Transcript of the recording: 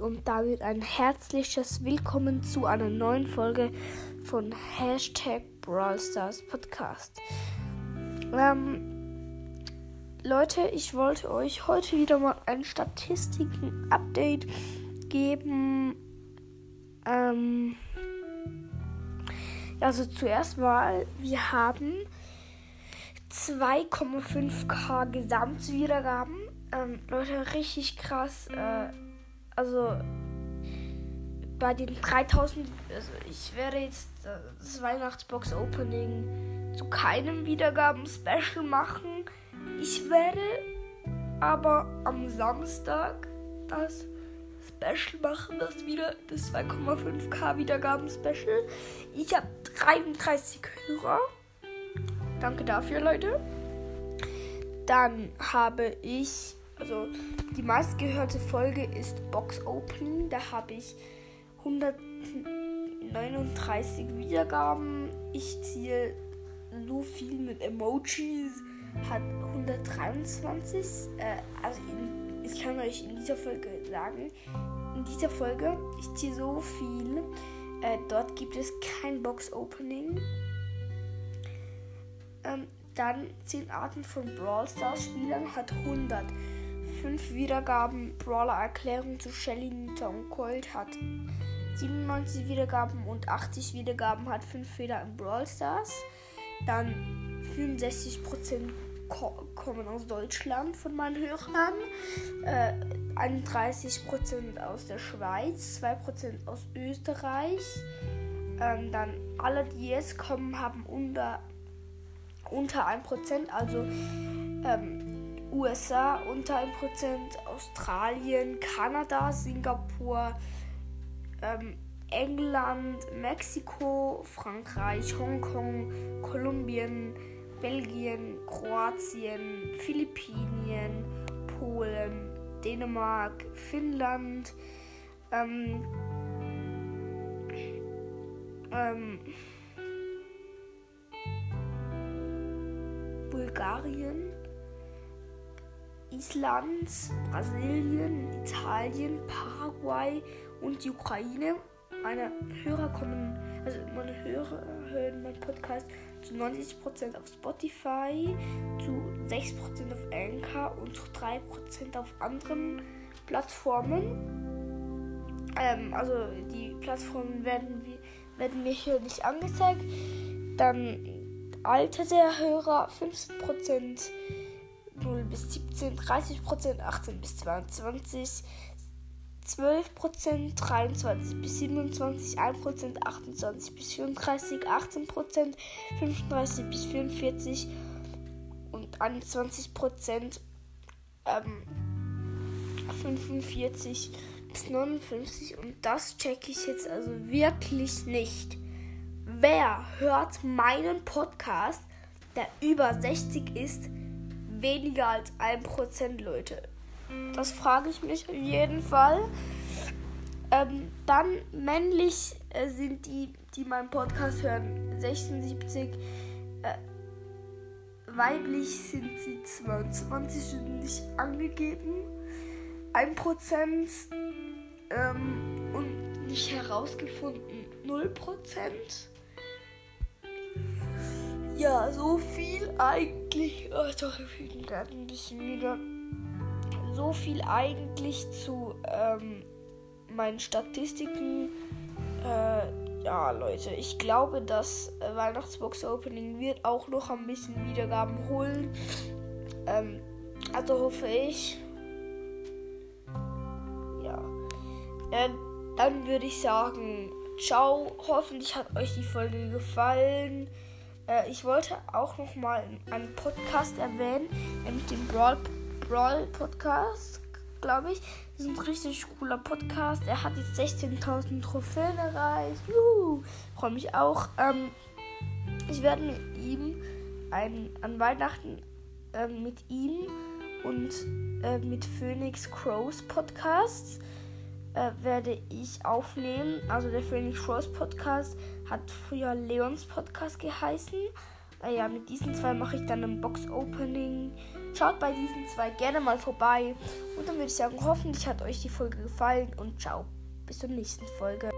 Und damit ein herzliches Willkommen zu einer neuen Folge von Hashtag Brawl Stars Podcast. Ähm, Leute, ich wollte euch heute wieder mal ein Statistiken-Update geben. Ähm, also zuerst mal, wir haben 2,5k Gesamtwiedergaben. Ähm, Leute, richtig krass. Äh, also bei den 3000, also ich werde jetzt das Weihnachtsbox Opening zu keinem Wiedergaben-Special machen. Ich werde aber am Samstag das Special machen, das wieder das 2,5k Wiedergaben-Special. Ich habe 33 Hörer. Danke dafür, Leute. Dann habe ich also die meistgehörte Folge ist Box Opening. Da habe ich 139 Wiedergaben. Ich ziehe so viel mit Emojis. Hat 123. Äh, also in, ich kann euch in dieser Folge sagen, in dieser Folge, ich ziehe so viel. Äh, dort gibt es kein Box Opening. Ähm, dann 10 Arten von Brawl Stars Spielern hat 100. 5 Wiedergaben. Brawler Erklärung zu Shelly, Nita und Colt hat 97 Wiedergaben und 80 Wiedergaben hat 5 Fehler in Brawl Stars. Dann 65% ko kommen aus Deutschland von meinen Hörern. Äh, 31% aus der Schweiz, 2% aus Österreich. Ähm, dann alle, die jetzt kommen, haben unter, unter 1%, also ähm, USA unter 1%, Australien, Kanada, Singapur, ähm, England, Mexiko, Frankreich, Hongkong, Kolumbien, Belgien, Kroatien, Philippinen, Polen, Dänemark, Finnland, ähm, ähm, Bulgarien, Island, Brasilien, Italien, Paraguay und die Ukraine. Meine Hörer kommen, also meine Hörer hören meinen Podcast zu 90% auf Spotify, zu 6% auf Anchor und zu 3% auf anderen Plattformen. Ähm, also die Plattformen werden, werden mir hier nicht angezeigt. Dann Alter der Hörer 15%. 0 bis 17, 30 Prozent, 18 bis 22, 12 Prozent, 23 bis 27, 1 Prozent, 28 bis 34, 18 Prozent, 35 bis 44 und 21 Prozent, ähm, 45 bis 59 und das checke ich jetzt also wirklich nicht. Wer hört meinen Podcast, der über 60 ist, weniger als 1% Leute. Das frage ich mich auf jeden Fall. Ähm, dann männlich äh, sind die, die meinen Podcast hören, 76. Äh, weiblich sind sie 22, sind nicht angegeben. 1% ähm, und nicht herausgefunden 0%. Ja, so viel eigentlich. Oh, doch, ich bin gerade ein bisschen müde. So viel eigentlich zu ähm, meinen Statistiken. Äh, ja, Leute, ich glaube, das äh, Weihnachtsbox Opening wird auch noch ein bisschen Wiedergaben holen. Ähm, also hoffe ich. Ja. Äh, dann würde ich sagen, ciao. Hoffentlich hat euch die Folge gefallen. Äh, ich wollte auch noch mal einen Podcast erwähnen, nämlich den Brawl, Brawl Podcast, glaube ich. Das ist ein richtig cooler Podcast. Er hat jetzt 16.000 Trophäen erreicht. Juhu, freue mich auch. Ähm, ich werde mit ihm ein, an Weihnachten äh, mit ihm und äh, mit Phoenix Crows Podcasts äh, werde ich aufnehmen. Also der Phoenix Crows Podcast hat früher Leons Podcast geheißen. Äh, ja, mit diesen zwei mache ich dann ein Box-Opening Schaut bei diesen zwei gerne mal vorbei. Und dann würde ich sagen, hoffentlich hat euch die Folge gefallen und ciao. Bis zur nächsten Folge.